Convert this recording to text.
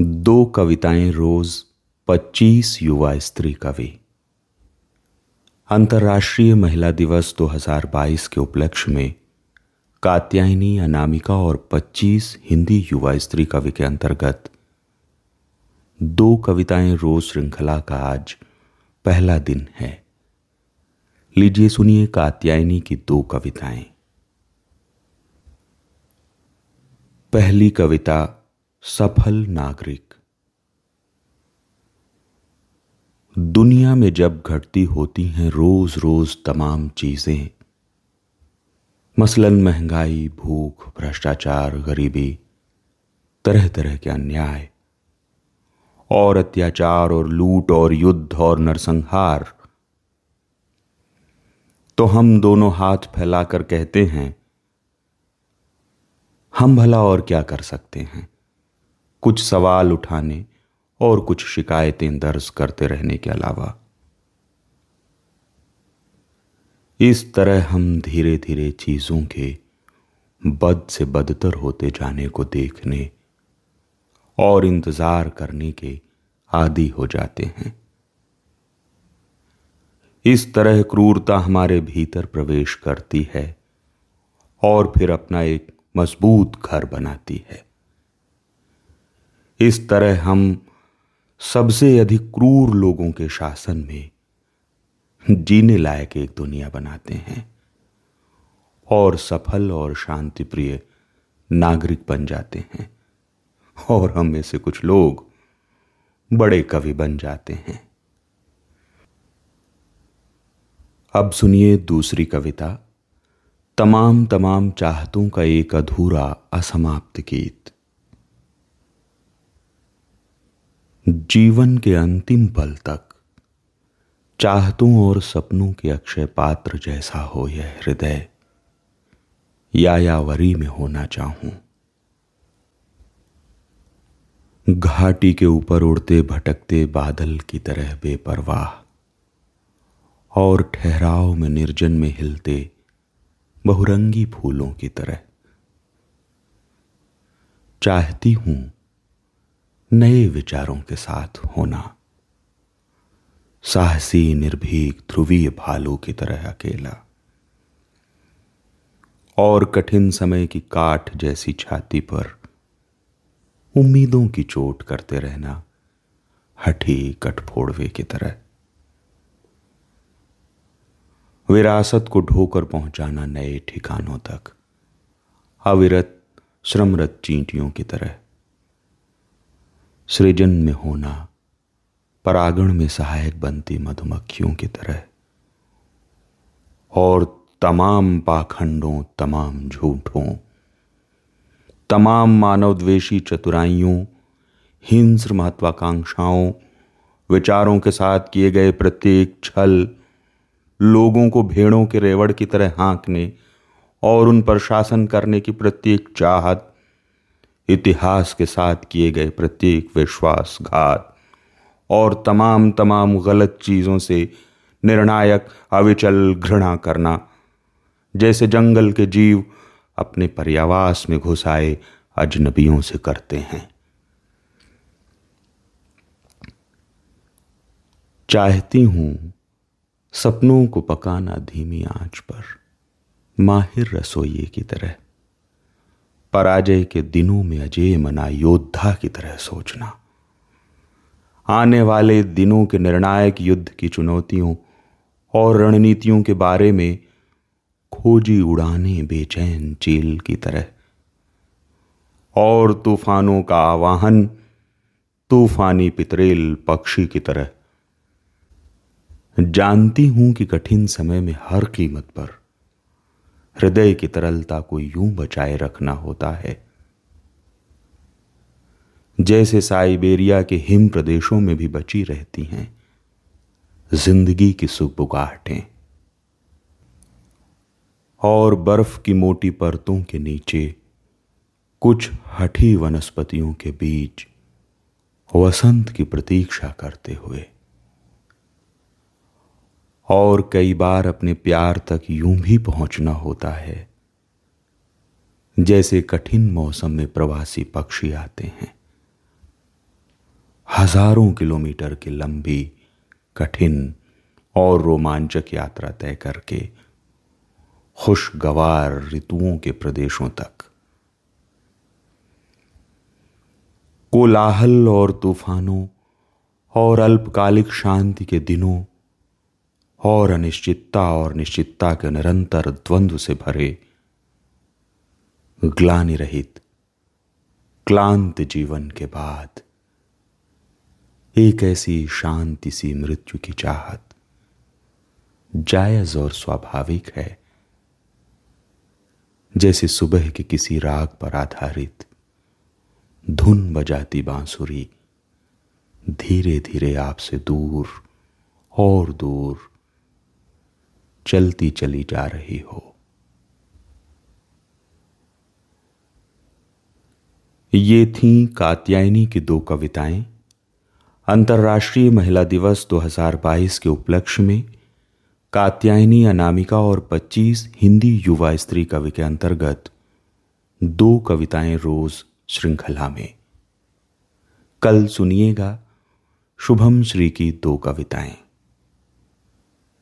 दो कविताएँ रोज 25 युवा स्त्री कवि। अंतर्राष्ट्रीय महिला दिवस 2022 के उपलक्ष्य में कात्यायनी, अनामिका और 25 हिंदी युवा स्त्री कवि के अंतर्गत दो कविताएँ रोज श्रृंखला का आज पहला दिन है। लीजिए सुनिए कात्यायनी की दो कविताएँ। पहली कविता सफल नागरिक। दुनिया में जब घटती होती हैं रोज रोज तमाम चीज़ें, मसलन महँगाई, भूख, भ्रष्टाचार, गरीबी तरह तरह के अन्याय, और अत्याचार और लूट और युद्ध और नरसंहार तो हम दोनों हाथ फैलाकर कहते हैं, हम भला और क्या कर सकते हैं? कुछ सवाल उठाने और कुछ शिकायतें दर्ज करते रहने के अलावा। इस तरह हम धीरे धीरे चीज़ों के बद से बदतर होते जाने को देखने और इंतज़ार करने के आदि हो जाते हैं। इस तरह क्रूरता हमारे भीतर प्रवेश करती है और फिर अपना एक मज़बूत घर बनाती है। इस तरह हम सबसे अधिक क्रूर लोगों के शासन में जीने लायक एक दुनिया बनाते हैं और सफल और शांति प्रिय नागरिक बन जाते हैं। और हम में से कुछ लोग बड़े कवि बन जाते हैं। अब सुनिए दूसरी कविता, तमाम तमाम चाहतों का एक अधूरा असमाप्त गीत। जीवन के अंतिम पल तक। चाहतों और सपनों के अक्षय पात्र जैसा हो यह हृदय। यायावरी में होना चाहूँ। घाटी के ऊपर उड़ते भटकते बादल की तरह बेपरवाह। और ठहराव में निर्जन में हिलते बहुरंगी फूलों की तरह। चाहती हूँ नए विचारों के साथ होना। साहसी, निर्भीक, ध्रुवीय भालू की तरह अकेला। और कठिन समय की काठ जैसी छाती पर उम्मीदों की चोट करते रहना हठी कठफोड़वे की तरह। विरासत को ढोकर पहुंचाना नए ठिकानों तक। अविरत, श्रमरत चींटियों की तरह। सृजन में होना, परागण में सहायक बनती मधुमक्खियों की तरह। और तमाम पाखंडों, तमाम झूठों, तमाम मानवद्वेषी चतुराइयों, हिंस्र महत्वाकांक्षाओं, विचारों के साथ किए गए प्रत्येक छल, लोगों को भेड़ों के रेवड़ की तरह हाँकने और उन पर शासन करने की प्रत्येक चाहत इतिहास के साथ किए गए प्रत्येक विश्वासघात और तमाम तमाम गलत चीज़ों से निर्णायक अविचल घृणा करना, जैसे जंगल के जीव अपने पर्यावास में घुस आए अजनबियों से करते हैं। चाहती हूँ सपनों को पकाना धीमी आँच पर, माहिर रसोइये की तरह। पराजय के दिनों में अजय मना योद्धा की तरह सोचना। आने वाले दिनों के निर्णायक युद्ध की चुनौतियों और रणनीतियों के बारे में खोजी उड़ाने बेचैन चील की तरह। और तूफानों का आवाहन तूफानी पितरेल पक्षी की तरह। जानती हूँ कि कठिन समय में हर कीमत पर हृदय की तरलता को यूँ बचाए रखना होता है। जैसे साइबेरिया के हिम प्रदेशों में भी बची रहती हैं, ज़िंदगी की सुबुगाहटें और बर्फ़ की मोटी परतों के नीचे कुछ हठी वनस्पतियों के बीच वसंत की प्रतीक्षा करते हुए और कई बार अपने प्यार तक यूँ भी पहुँचना होता है, जैसे कठिन मौसम में प्रवासी पक्षी आते हैं। हज़ारों किलोमीटर की लंबी, कठिन और रोमांचक यात्रा तय करके खुशगवार ऋतुओं के प्रदेशों तक। कोलाहल और तूफानों और अल्पकालिक शांति के दिनों और अनिश्चितता और निश्चितता के निरंतर द्वंद्व से भरे ग्लानि रहित क्लांत जीवन के बाद एक ऐसी शांति सी मृत्यु की चाहत जायज़ और स्वाभाविक है, जैसे सुबह के किसी राग पर आधारित धुन बजाती बांसुरी धीरे धीरे आपसे दूर और दूर चलती चली जा रही हो। ये थी कात्यायनी की दो कविताएँ। अंतर्राष्ट्रीय महिला दिवस 2022 के उपलक्ष्य में कात्यायनी अनामिका और 25 हिंदी युवा स्त्री कवि के अंतर्गत दो कविताएँ रोज श्रृंखला में। कल सुनिएगा शुभम श्री की दो कविताएँ।